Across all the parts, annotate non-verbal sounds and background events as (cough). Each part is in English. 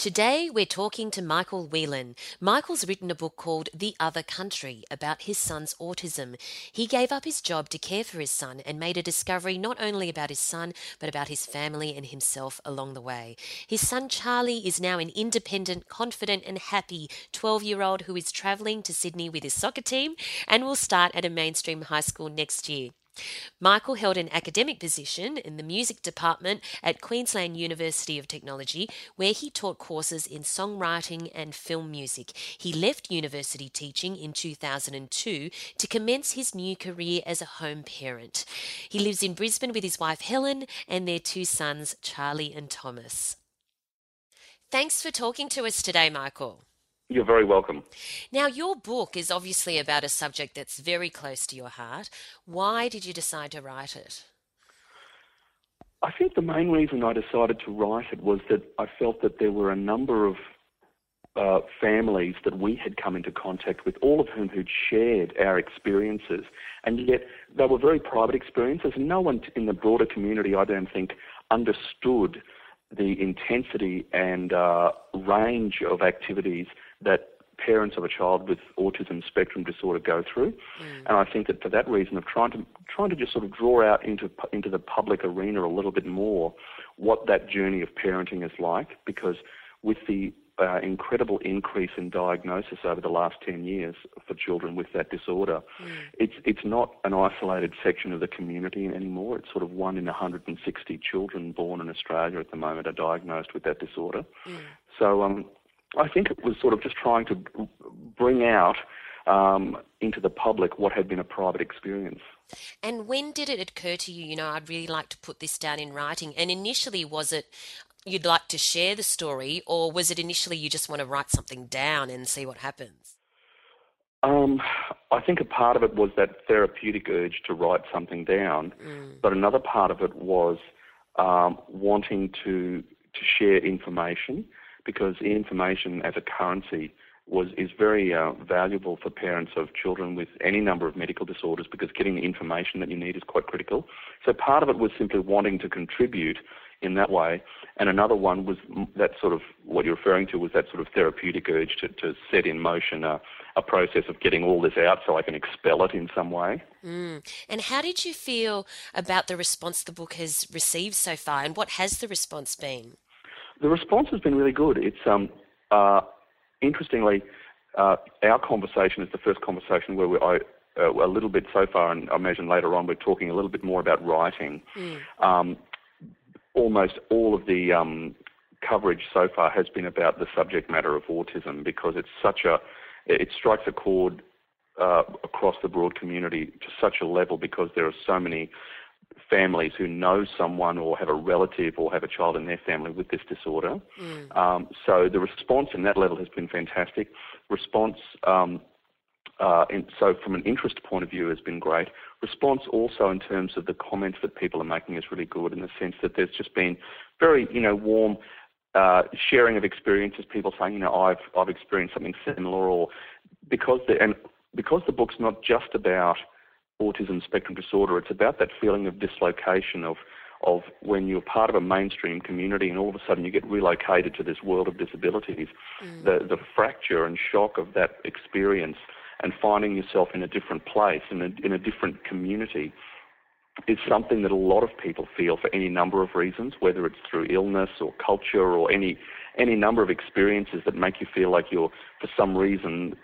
Today, we're talking to Michael Whelan. Michael's written a book called The Other Country about his son's autism. He gave up his job to care for his son and made a discovery not only about his son, but about his family and himself along the way. His son Charlie is now an independent, confident, and happy 12 year old who is travelling to Sydney with his soccer team and will start at a mainstream high school next year. Michael held an academic position in the music department at Queensland University of Technology, where he taught courses in songwriting and film music. He left university teaching in 2002 to commence his new career as a home parent. He lives in Brisbane with his wife Helen and their two sons, Charlie and Thomas. Thanks for talking to us today, Michael. You're very welcome. Now, your book is obviously about a subject that's very close to your heart. Why did you decide to write it? I think the main reason I decided to write it was that I felt that there were a number of uh, families that we had come into contact with, all of whom who'd shared our experiences, and yet they were very private experiences, and no one in the broader community, I don't think, understood the intensity and uh, range of activities that parents of a child with autism spectrum disorder go through. Mm. And I think that for that reason of trying to trying to just sort of draw out into into the public arena a little bit more what that journey of parenting is like, because with the uh, incredible increase in diagnosis over the last 10 years for children with that disorder. Mm. It's, it's not an isolated section of the community anymore. It's sort of one in 160 children born in Australia at the moment are diagnosed with that disorder. Mm. So um, I think it was sort of just trying to bring out um, into the public what had been a private experience. And when did it occur to you, you know, I'd really like to put this down in writing? And initially, was it you'd like to share the story, or was it initially you just want to write something down and see what happens? Um, I think a part of it was that therapeutic urge to write something down, mm. but another part of it was um, wanting to to share information because information as a currency was is very uh, valuable for parents of children with any number of medical disorders because getting the information that you need is quite critical. So part of it was simply wanting to contribute in that way, and another one was that sort of what you're referring to was that sort of therapeutic urge to, to set in motion a, a process of getting all this out so I can expel it in some way. Mm. And how did you feel about the response the book has received so far, and what has the response been? The response has been really good. It's um, uh, interestingly, uh, our conversation is the first conversation where we, I, uh, a little bit so far, and I imagine later on we're talking a little bit more about writing. Mm. Um, almost all of the um, coverage so far has been about the subject matter of autism because it's such a, it strikes a chord uh, across the broad community to such a level because there are so many families who know someone or have a relative or have a child in their family with this disorder. Mm. Um, so the response in that level has been fantastic. Response, um, uh, in, so from an interest point of view, has been great. Response also in terms of the comments that people are making is really good in the sense that there's just been very, you know, warm uh, sharing of experiences. People saying, you know, I've I've experienced something similar, or because the and because the book's not just about autism spectrum disorder. It's about that feeling of dislocation of of when you're part of a mainstream community and all of a sudden you get relocated to this world of disabilities. Mm. The the fracture and shock of that experience and finding yourself in a different place in a, in a different community is something that a lot of people feel for any number of reasons, whether it's through illness or culture or any any number of experiences that make you feel like you're for some reason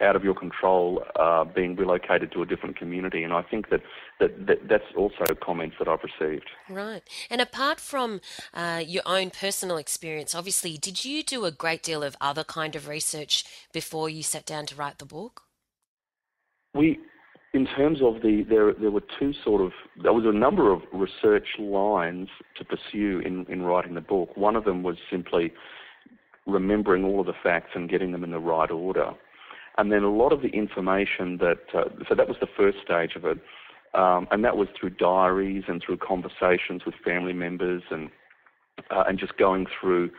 out of your control uh, being relocated to a different community. And I think that, that, that that's also comments that I've received. Right. And apart from uh, your own personal experience, obviously, did you do a great deal of other kind of research before you sat down to write the book? We, in terms of the, there, there were two sort of, there was a number of research lines to pursue in, in writing the book. One of them was simply remembering all of the facts and getting them in the right order. And then a lot of the information that, uh, so that was the first stage of it. Um, and that was through diaries and through conversations with family members and, uh, and just going through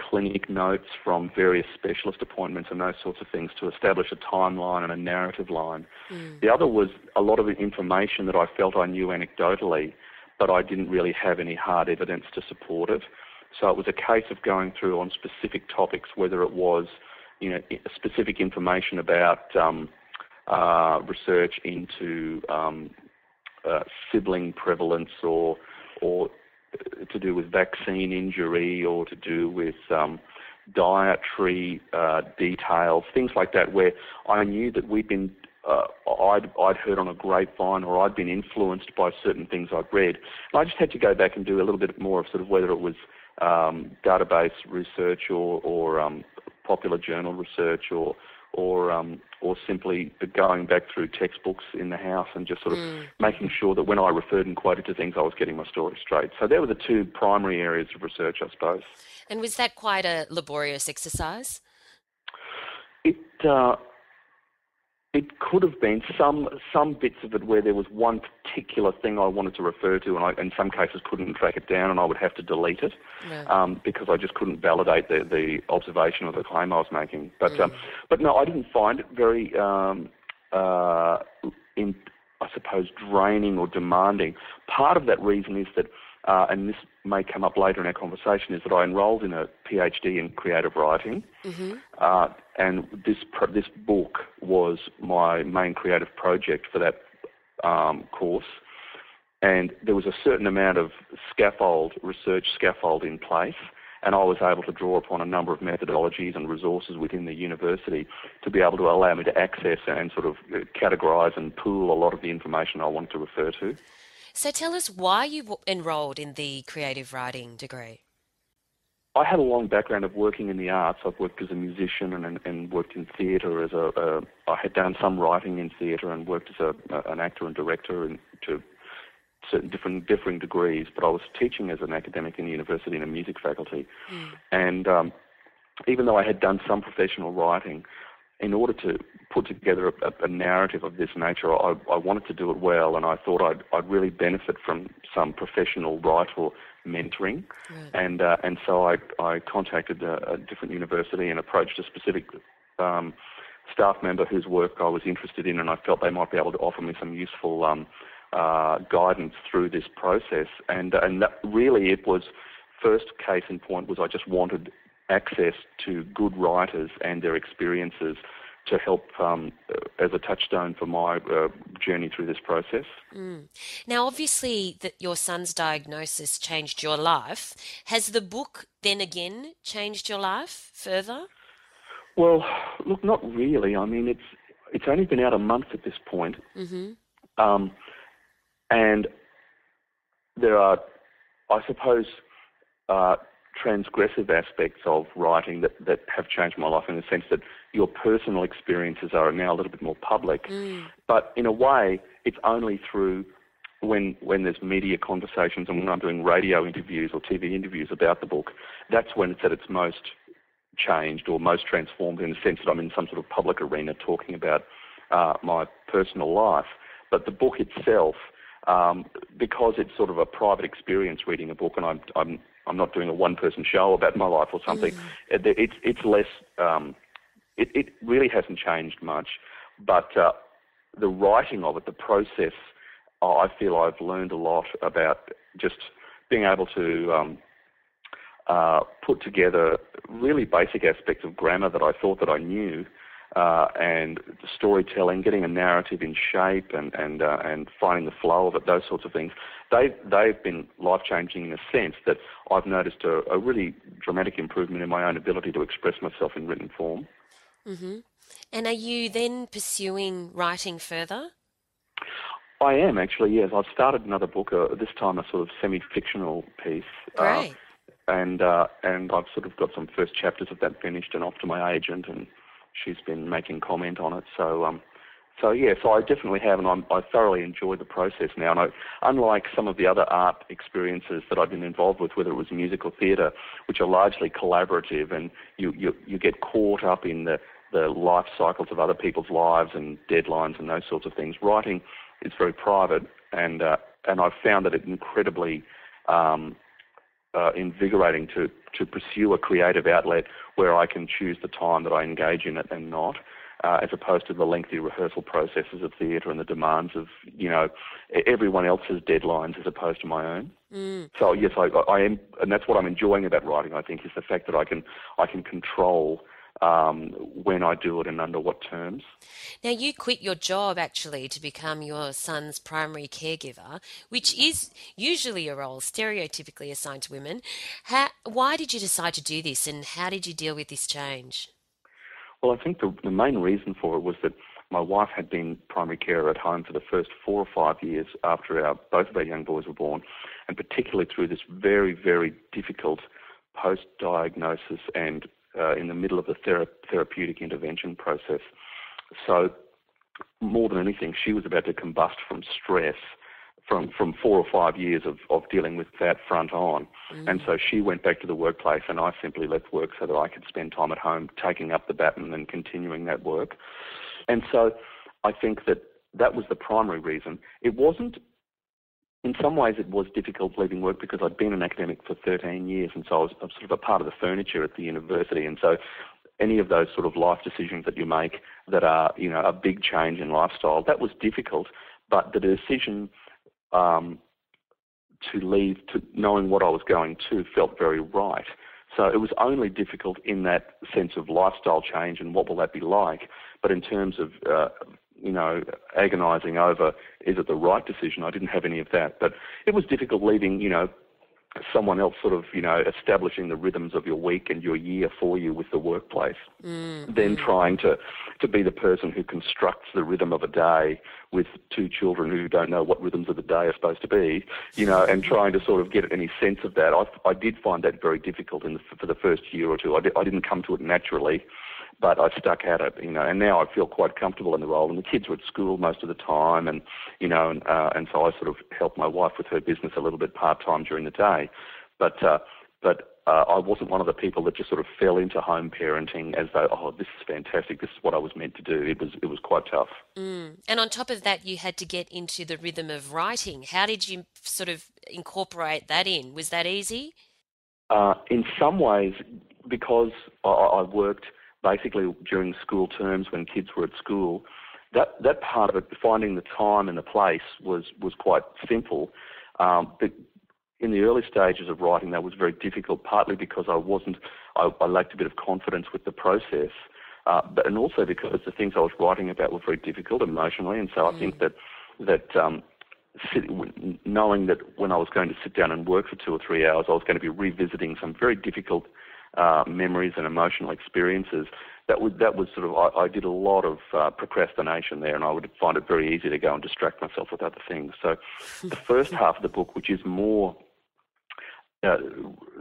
clinic notes from various specialist appointments and those sorts of things to establish a timeline and a narrative line. Mm. The other was a lot of information that I felt I knew anecdotally, but I didn't really have any hard evidence to support it. So it was a case of going through on specific topics, whether it was, you know, specific information about um, uh, research into um, uh, sibling prevalence or or to do with vaccine injury or to do with um, dietary uh, details, things like that, where I knew that we'd been uh, I'd, I'd heard on a grapevine or I'd been influenced by certain things I'd read. And I just had to go back and do a little bit more of sort of whether it was um, database research or, or um, popular journal research or or um, or simply going back through textbooks in the house and just sort of mm. making sure that when I referred and quoted to things, I was getting my story straight. So there were the two primary areas of research, I suppose. And was that quite a laborious exercise? It uh, it could have been some some bits of it where there was one particular thing I wanted to refer to, and I, in some cases, couldn't track it down, and I would have to delete it yeah. um, because I just couldn't validate the, the observation or the claim I was making. But um, mm. um, but no, I didn't find it very, um, uh, in, I suppose, draining or demanding. Part of that reason is that uh, and this may come up later in our conversation, is that I enrolled in a PhD in creative writing, mm-hmm. uh, and this pro- this book was my main creative project for that um, course. And there was a certain amount of scaffold, research scaffold in place, and I was able to draw upon a number of methodologies and resources within the university to be able to allow me to access and sort of categorise and pool a lot of the information I wanted to refer to. So tell us why you enrolled in the creative writing degree. I had a long background of working in the arts. I've worked as a musician and, and worked in theatre as a, a. I had done some writing in theatre and worked as a, an actor and director and to certain different differing degrees. But I was teaching as an academic in the university in a music faculty, mm. and um, even though I had done some professional writing, in order to put together a, a narrative of this nature, I, I, wanted to do it well, and I thought I'd, I'd really benefit from some professional writer mentoring, right. and uh, and so I, I contacted a, a, different university and approached a specific um, staff member whose work I was interested in, and I felt they might be able to offer me some useful um, uh, guidance through this process, and and that really it was first case in point was I just wanted access to good writers and their experiences to help um, as a touchstone for my uh, journey through this process. Mm. Now, obviously, that your son's diagnosis changed your life. Has the book then again changed your life further? Well, look, not really. I mean, it's it's only been out a month at this point, mm-hmm. um, and there are, I suppose, uh, transgressive aspects of writing that, that have changed my life in the sense that your personal experiences are now a little bit more public. Mm. But in a way, it's only through when when there's media conversations and when I'm doing radio interviews or TV interviews about the book, that's when it's at its most changed or most transformed in the sense that I'm in some sort of public arena talking about uh, my personal life. But the book itself, um, because it's sort of a private experience reading a book, and I'm, I'm I'm not doing a one-person show about my life or something. Mm. It, it's it's less. Um, it, it really hasn't changed much, but uh, the writing of it, the process, I feel I've learned a lot about just being able to um, uh, put together really basic aspects of grammar that I thought that I knew, uh, and storytelling, getting a narrative in shape, and and uh, and finding the flow of it, those sorts of things. They've they've been life changing in a sense that I've noticed a, a really dramatic improvement in my own ability to express myself in written form. Mm-hmm. And are you then pursuing writing further? I am actually. Yes, I've started another book. Uh, this time, a sort of semi-fictional piece. Uh, Great. Uh, and uh, and I've sort of got some first chapters of that finished and off to my agent, and she's been making comment on it. So um, so yeah, so I definitely have, and I'm, i thoroughly enjoy the process now. And I, unlike some of the other art experiences that I've been involved with, whether it was music or theatre, which are largely collaborative, and you, you you get caught up in the the life cycles of other people's lives and deadlines and those sorts of things. Writing is very private, and uh, and I've found that it's incredibly um, uh, invigorating to to pursue a creative outlet where I can choose the time that I engage in it and not uh, as opposed to the lengthy rehearsal processes of theatre and the demands of you know everyone else's deadlines as opposed to my own. Mm. So yes, I, I am, and that's what I'm enjoying about writing. I think is the fact that I can I can control um, when I do it and under what terms. Now, you quit your job actually to become your son's primary caregiver, which is usually a role stereotypically assigned to women. How, why did you decide to do this and how did you deal with this change? Well, I think the, the main reason for it was that my wife had been primary carer at home for the first four or five years after our, both of our young boys were born, and particularly through this very, very difficult post-diagnosis and uh, in the middle of the thera- therapeutic intervention process. So, more than anything, she was about to combust from stress from, from four or five years of, of dealing with that front on. Mm. And so she went back to the workplace, and I simply left work so that I could spend time at home taking up the baton and continuing that work. And so I think that that was the primary reason. It wasn't, in some ways, it was difficult leaving work because I'd been an academic for 13 years, and so I was, sort of a part of the furniture at the university. And so any of those sort of life decisions that you make that are, you know, a big change in lifestyle, that was difficult. But the decision um, to leave to knowing what I was going to felt very right. So it was only difficult in that sense of lifestyle change and what will that be like. But in terms of, uh, you know, agonising over is it the right decision, I didn't have any of that. But it was difficult leaving, you know, someone else sort of, you know, establishing the rhythms of your week and your year for you with the workplace, mm. then trying to, to be the person who constructs the rhythm of a day with two children who don't know what rhythms of the day are supposed to be, you know, and trying to sort of get any sense of that. I, I did find that very difficult in the, for the first year or two. I, did, I didn't come to it naturally but I stuck at it, you know, and now I feel quite comfortable in the role. And the kids were at school most of the time, and you know, and, uh, and so I sort of helped my wife with her business a little bit part time during the day, but uh, but uh, I wasn't one of the people that just sort of fell into home parenting as though, oh, this is fantastic, this is what I was meant to do. It was it was quite tough. Mm. And on top of that, you had to get into the rhythm of writing. How did you sort of incorporate that in? Was that easy? Uh, in some ways, because I, I worked basically during school terms when kids were at school, that that part of it, finding the time and the place, was was quite simple. Um, but in the early stages of writing, that was very difficult. Partly because I wasn't, I, I lacked a bit of confidence with the process, uh, but and also because the things I was writing about were very difficult emotionally, and so mm. I think that that um, sit, knowing that when I was going to sit down and work for two or three hours, I was going to be revisiting some very difficult uh, memories and emotional experiences. That was that was sort of I, I did a lot of uh, procrastination there, and I would find it very easy to go and distract myself with other things. So, (laughs) the first half of the book, which is more uh,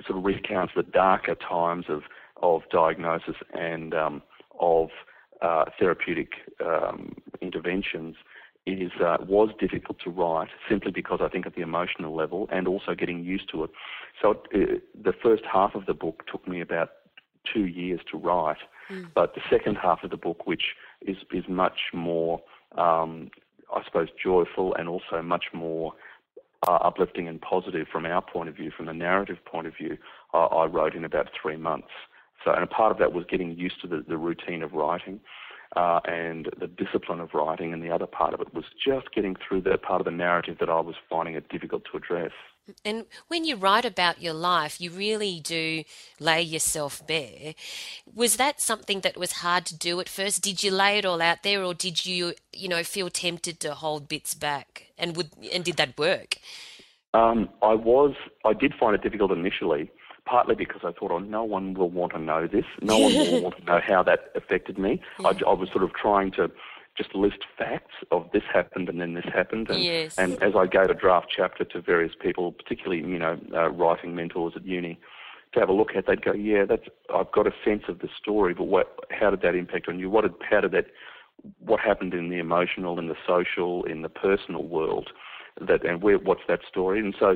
sort of recounts the darker times of of diagnosis and um, of uh, therapeutic um, interventions, is uh, was difficult to write simply because I think at the emotional level and also getting used to it. So uh, the first half of the book took me about two years to write, mm. but the second half of the book, which is is much more, um, I suppose, joyful and also much more uh, uplifting and positive from our point of view, from the narrative point of view, uh, I wrote in about three months. So, and a part of that was getting used to the, the routine of writing uh, and the discipline of writing, and the other part of it was just getting through that part of the narrative that I was finding it difficult to address. And when you write about your life, you really do lay yourself bare. Was that something that was hard to do at first? Did you lay it all out there, or did you, you know, feel tempted to hold bits back? And would and did that work? Um, I was. I did find it difficult initially, partly because I thought, oh, no one will want to know this. (laughs) No one will want to know how that affected me. I, I was sort of trying to just list facts of this happened and then this happened. And, yes. and as I gave a draft chapter to various people, particularly, you know, uh, writing mentors at uni, to have a look at, they'd go, yeah, that's, I've got a sense of the story, but what, how did that impact on you? What did, how did that, what happened in the emotional, in the social, in the personal world? That and where, what's that story? And so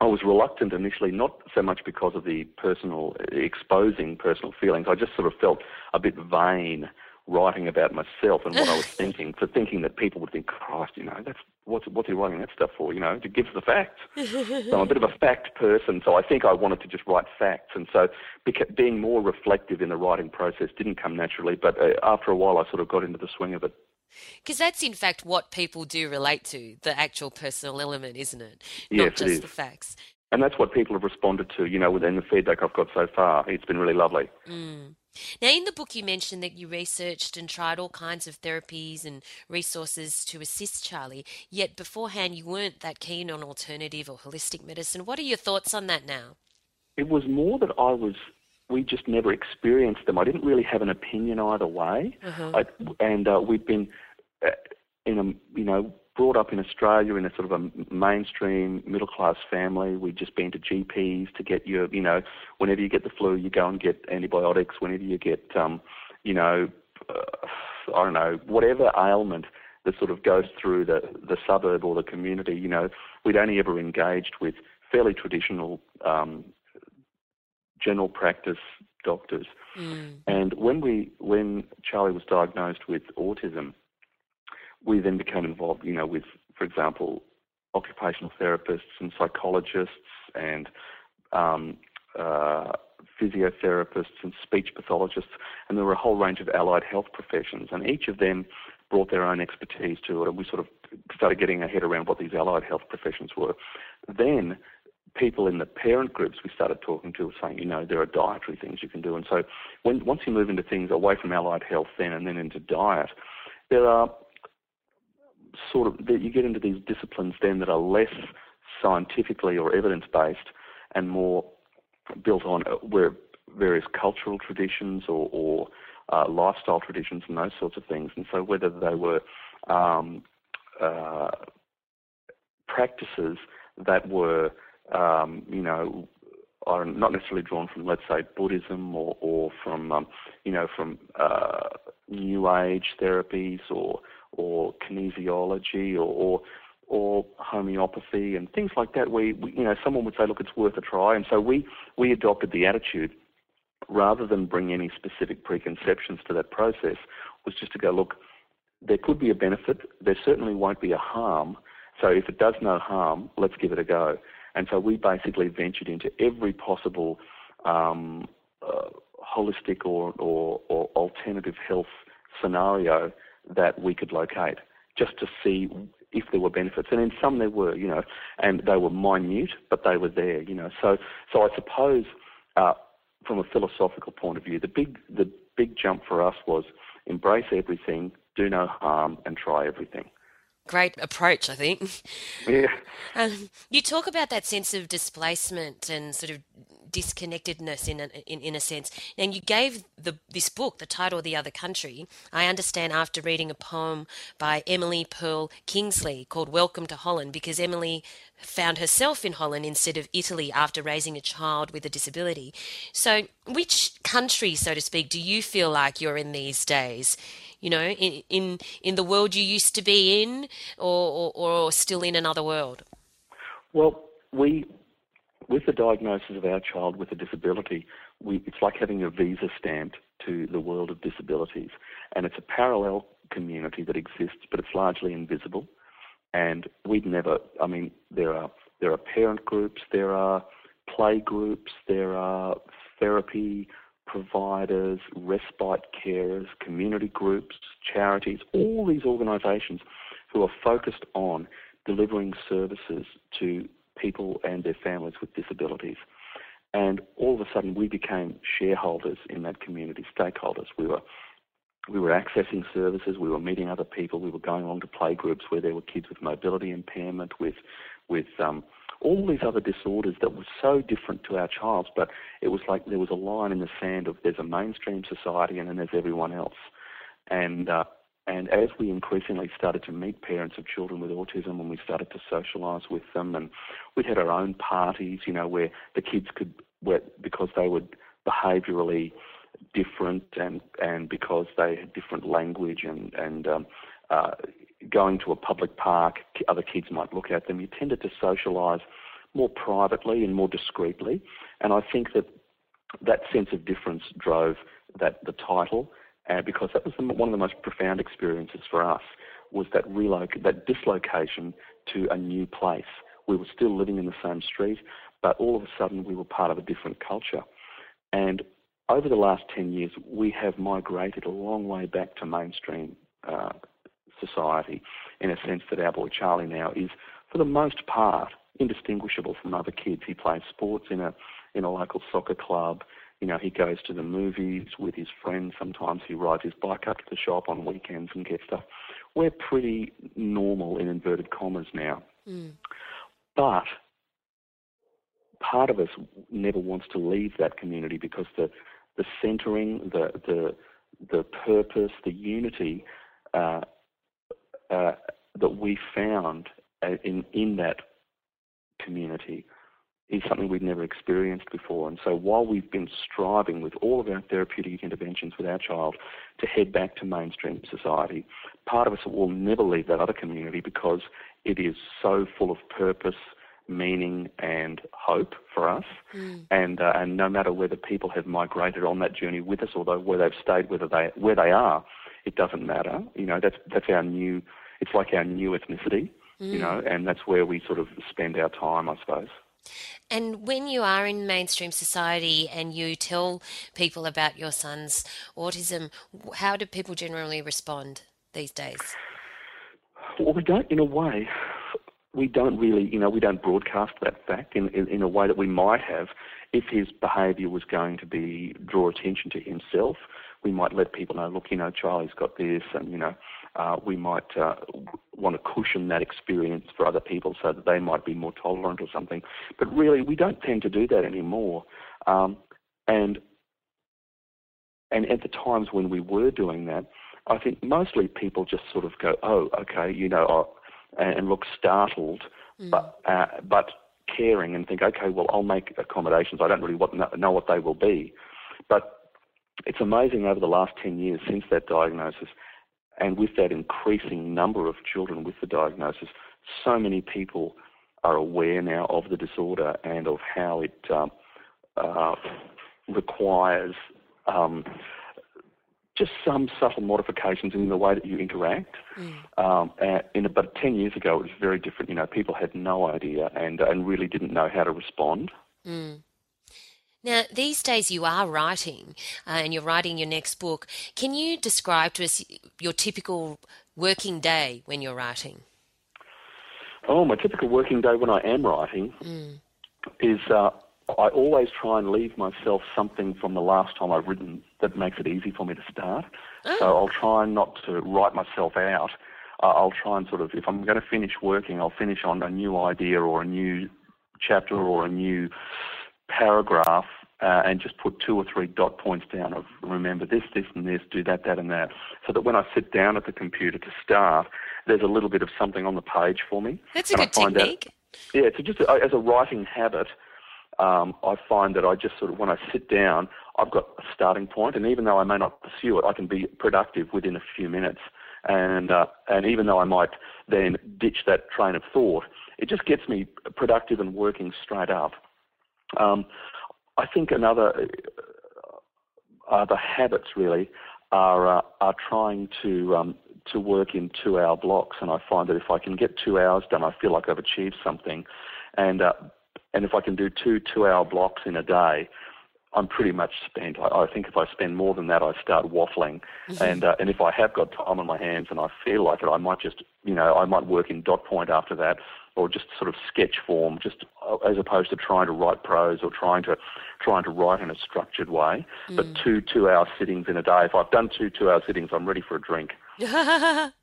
I was reluctant initially, not so much because of the personal exposing personal feelings. I just sort of felt a bit vain writing about myself and what I was (laughs) thinking, for thinking that people would think, Christ, you know, that's what's what's he writing that stuff for? You know, to give the facts. so I'm a bit of a fact person, so I think I wanted to just write facts, and so being more reflective in the writing process didn't come naturally. But uh, after a while, I sort of got into the swing of it. Because that's in fact what people do relate to, the actual personal element, isn't it? Yes, Not just it is. the facts. And that's what people have responded to, you know, within the feedback I've got so far. It's been really lovely. Mm. Now, in the book, you mentioned that you researched and tried all kinds of therapies and resources to assist Charlie, yet beforehand you weren't that keen on alternative or holistic medicine. What are your thoughts on that now? It was more that I was, we just never experienced them. I didn't really have an opinion either way. Uh-huh. I, and uh, we've been uh, in a, you know, brought up in Australia in a sort of a mainstream middle class family. We'd just been to GPs to get your, you know, whenever you get the flu, you go and get antibiotics. Whenever you get, um, you know, uh, I don't know, whatever ailment that sort of goes through the the suburb or the community, you know, we'd only ever engaged with fairly traditional um, general practice doctors. Mm. And when we when Charlie was diagnosed with autism we then became involved, you know, with, for example, occupational therapists and psychologists and um, uh, physiotherapists and speech pathologists, and there were a whole range of allied health professions, and each of them brought their own expertise to it, and we sort of started getting our head around what these allied health professions were. Then people in the parent groups we started talking to were saying, you know, there are dietary things you can do, and so when once you move into things away from allied health then and then into diet, there are sort of you get into these disciplines then that are less scientifically or evidence based and more built on uh, where various cultural traditions or, or uh, lifestyle traditions and those sorts of things. And so whether they were um, uh, practices that were, um, you know, are not necessarily drawn from, let's say, Buddhism or, or from, um, you know, from uh, New Age therapies or or kinesiology or, or or homeopathy and things like that. We, we, you know, someone would say, look, it's worth a try. And so we, we adopted the attitude, rather than bring any specific preconceptions to that process, was just to go, look, there could be a benefit. There certainly won't be a harm. So if it does no harm, let's give it a go. And so we basically ventured into every possible um, uh, holistic or, or, or alternative health scenario that we could locate just to see if there were benefits. And in some there were, you know, and they were minute, but they were there, you know. So, so I suppose uh, from a philosophical point of view, the big, the big jump for us was embrace everything, do no harm, and try everything. Great approach, I think. Yeah. Um, you talk about that sense of displacement and sort of disconnectedness in a, in, in a sense. And you gave the this book the title "The Other Country." I understand after reading a poem by Emily Perl Kingsley called "Welcome to Holland," because Emily found herself in Holland instead of Italy after raising a child with a disability. So, which country, so to speak, do you feel like you're in these days? You know, in in, in the world you used to be in, or, or, or still in another world? Well, we with the diagnosis of our child with a disability, we, it's like having a visa stamped to the world of disabilities. And it's a parallel community that exists, but it's largely invisible. And we'd never, I mean, there are, there are parent groups, there are play groups, there are therapy providers, respite carers, community groups, charities, all these organisations who are focused on delivering services to people and their families with disabilities. And all of a sudden, we became shareholders in that community, stakeholders. We were we were accessing services, we were meeting other people, we were going along to play groups where there were kids with mobility impairment, with with um, all these other disorders that were so different to our child's, but it was like there was a line in the sand of there's a mainstream society and then there's everyone else. And uh, and as we increasingly started to meet parents of children with autism and we started to socialise with them and we had our own parties, you know, where the kids could, where, because they were behaviourally different and, and because they had different language and, and um, uh, going to a public park, other kids might look at them. You tended to socialise more privately and more discreetly. And I think that that sense of difference drove that the title uh, because that was the, one of the most profound experiences for us was that reloc- that dislocation to a new place. We were still living in the same street, but all of a sudden we were part of a different culture. And over the last 10 years, we have migrated a long way back to mainstream uh, society in a sense that our boy Charlie now is, for the most part, indistinguishable from other kids. He plays sports in a in a local soccer club. You know, he goes to the movies with his friends. Sometimes he rides his bike up to the shop on weekends and gets stuff. We're pretty normal in inverted commas now. Mm. But part of us never wants to leave that community because the the centering, the the the purpose, the unity uh, uh, that we found uh, in in that community is something we've never experienced before. And so while we've been striving with all of our therapeutic interventions with our child to head back to mainstream society, part of us will never leave that other community because it is so full of purpose, meaning, and hope for us. Mm. And uh, and no matter whether people have migrated on that journey with us, or where they've stayed, whether they where they are, it doesn't matter. You know, that's that's our new. It's like our new ethnicity. Mm. You know, and that's where we sort of spend our time, I suppose. And when you are in mainstream society and you tell people about your son's autism, how do people generally respond these days? Well, we don't, in a way, we don't really, you know, we don't broadcast that fact in, in, in a way that we might have if his behaviour was going to be draw attention to himself. We might let people know, look, you know, Charlie's got this, and you know, uh, we might uh, want to cushion that experience for other people so that they might be more tolerant or something. But really, we don't tend to do that anymore. Um, and and at the times when we were doing that, I think mostly people just sort of go, oh, okay, you know, oh, and look startled, mm. but uh, but caring and think, okay, well, I'll make accommodations. I don't really know what they will be, but it's amazing over the last 10 years since that diagnosis and with that increasing number of children with the diagnosis, so many people are aware now of the disorder and of how it um, uh, requires um, just some subtle modifications in the way that you interact. Mm. Um, and, and, but 10 years ago, it was very different. You know, people had no idea and, and really didn't know how to respond. Mm. Now, these days you are writing uh, and you're writing your next book. Can you describe to us your typical working day when you're writing? Oh, my typical working day when I am writing mm. is uh, I always try and leave myself something from the last time I've written that makes it easy for me to start. Oh. So I'll try not to write myself out. Uh, I'll try and sort of, if I'm going to finish working, I'll finish on a new idea or a new chapter or a new paragraph uh, and just put two or three dot points down of remember this, this, and this, do that, that, and that, so that when I sit down at the computer to start, there's a little bit of something on the page for me. That's a good technique. Out, yeah, so just as a writing habit. Um, I find that I just sort of when I sit down, I've got a starting point, and even though I may not pursue it, I can be productive within a few minutes. And uh, and even though I might then ditch that train of thought, it just gets me productive and working straight up. Um, I think another uh, other habits really are uh, are trying to um, to work in two hour blocks, and I find that if I can get two hours done, I feel like I've achieved something, and uh, and if I can do two two hour blocks in a day, I'm pretty much spent. I, I, think if I spend more than that, I start waffling, mm-hmm. and uh, and if I have got time on my hands and I feel like it, I might just you know I might work in dot point after that, or just sort of sketch form, just uh, as opposed to trying to write prose or trying to trying to write in a structured way. Mm. But two two hour sittings in a day. If I've done two two hour sittings, I'm ready for a drink. (laughs)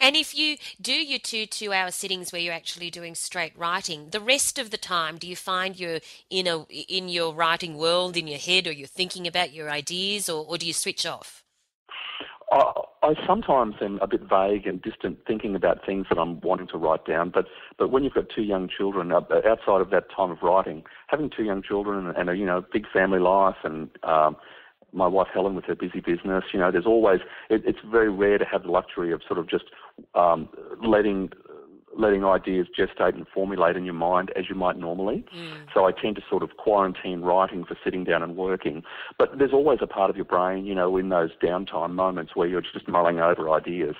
And if you do your two two hour sittings where you're actually doing straight writing, the rest of the time, do you find you're in a in your writing world in your head, or you're thinking about your ideas, or, or do you switch off? I, I sometimes am a bit vague and distant, thinking about things that I'm wanting to write down. But but when you've got two young children, uh, outside of that time of writing, having two young children and, and a you know big family life and um, my wife Helen with her busy business. You know, there's always it, it's very rare to have the luxury of sort of just um, letting letting ideas gestate and formulate in your mind as you might normally. Mm. So I tend to sort of quarantine writing for sitting down and working. But there's always a part of your brain, you know, in those downtime moments where you're just mulling over ideas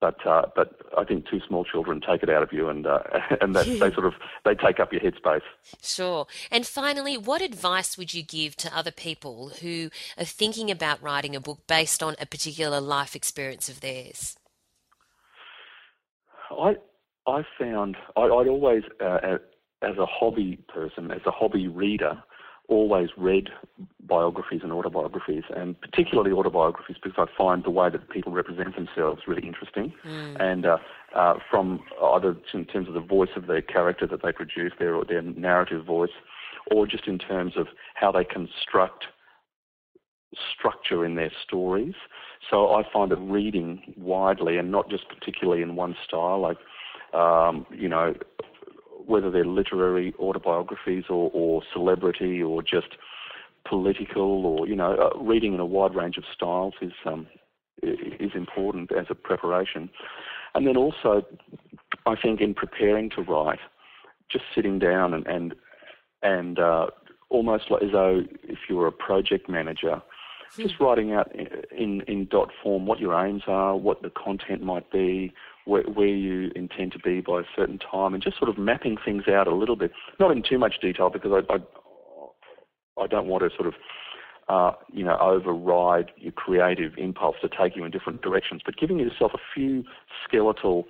but uh, but I think two small children take it out of you, and uh, (laughs) and that, they sort of they take up your headspace. Sure. And finally, what advice would you give to other people who are thinking about writing a book based on a particular life experience of theirs? I I found I, would always uh, as a hobby person, as a hobby reader, always read biographies and autobiographies, and particularly autobiographies because I find the way that people represent themselves really interesting. Mm. And uh, uh, from either in terms of the voice of their character that they produce, their their narrative voice, or just in terms of how they construct structure in their stories. So I find that reading widely and not just particularly in one style, like um, you know, whether they're literary autobiographies or, or celebrity or just political or you know uh, reading in a wide range of styles is um, is important as a preparation. And then also, I think in preparing to write, just sitting down and and, and uh, almost like as though if you were a project manager, just hmm. writing out in, in dot form what your aims are, what the content might be, where, where, you intend to be by a certain time, and just sort of mapping things out a little bit. Not in too much detail because I, I, I don't want to sort of, uh, you know, override your creative impulse to take you in different directions, but giving yourself a few skeletal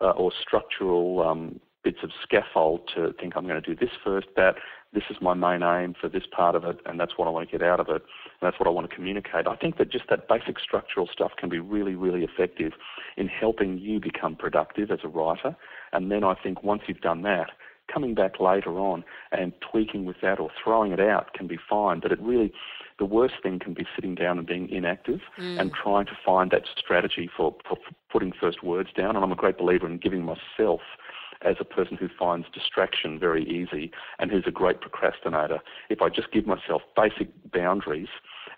uh, or structural um, bits of scaffold to think I'm going to do this first, that this is my main aim for this part of it, and that's what I want to get out of it, and that's what I want to communicate. I think that just that basic structural stuff can be really, really effective in helping you become productive as a writer. And then I think once you've done that, coming back later on and tweaking with that or throwing it out can be fine. But it really, the worst thing can be sitting down and being inactive mm. and trying to find that strategy for, for putting first words down. And I'm a great believer in giving myself as a person who finds distraction very easy and who's a great procrastinator. If I just give myself basic boundaries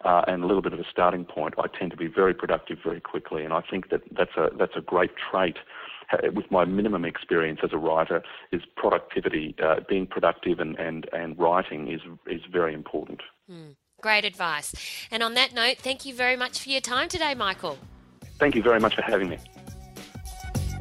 uh, and a little bit of a starting point, I tend to be very productive very quickly. And I think that that's a that's a great trait. With my minimum experience as a writer, is productivity, uh, being productive and, and, and writing is is very important. Mm, great advice. And on that note, thank you very much for your time today, Michael. Thank you very much for having me.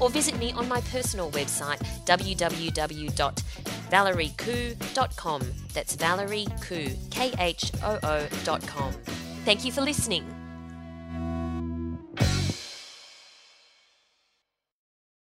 or visit me on my personal website www.valeriekhoo.com. That's Valerie Khoo, K H O O.com. Thank you for listening.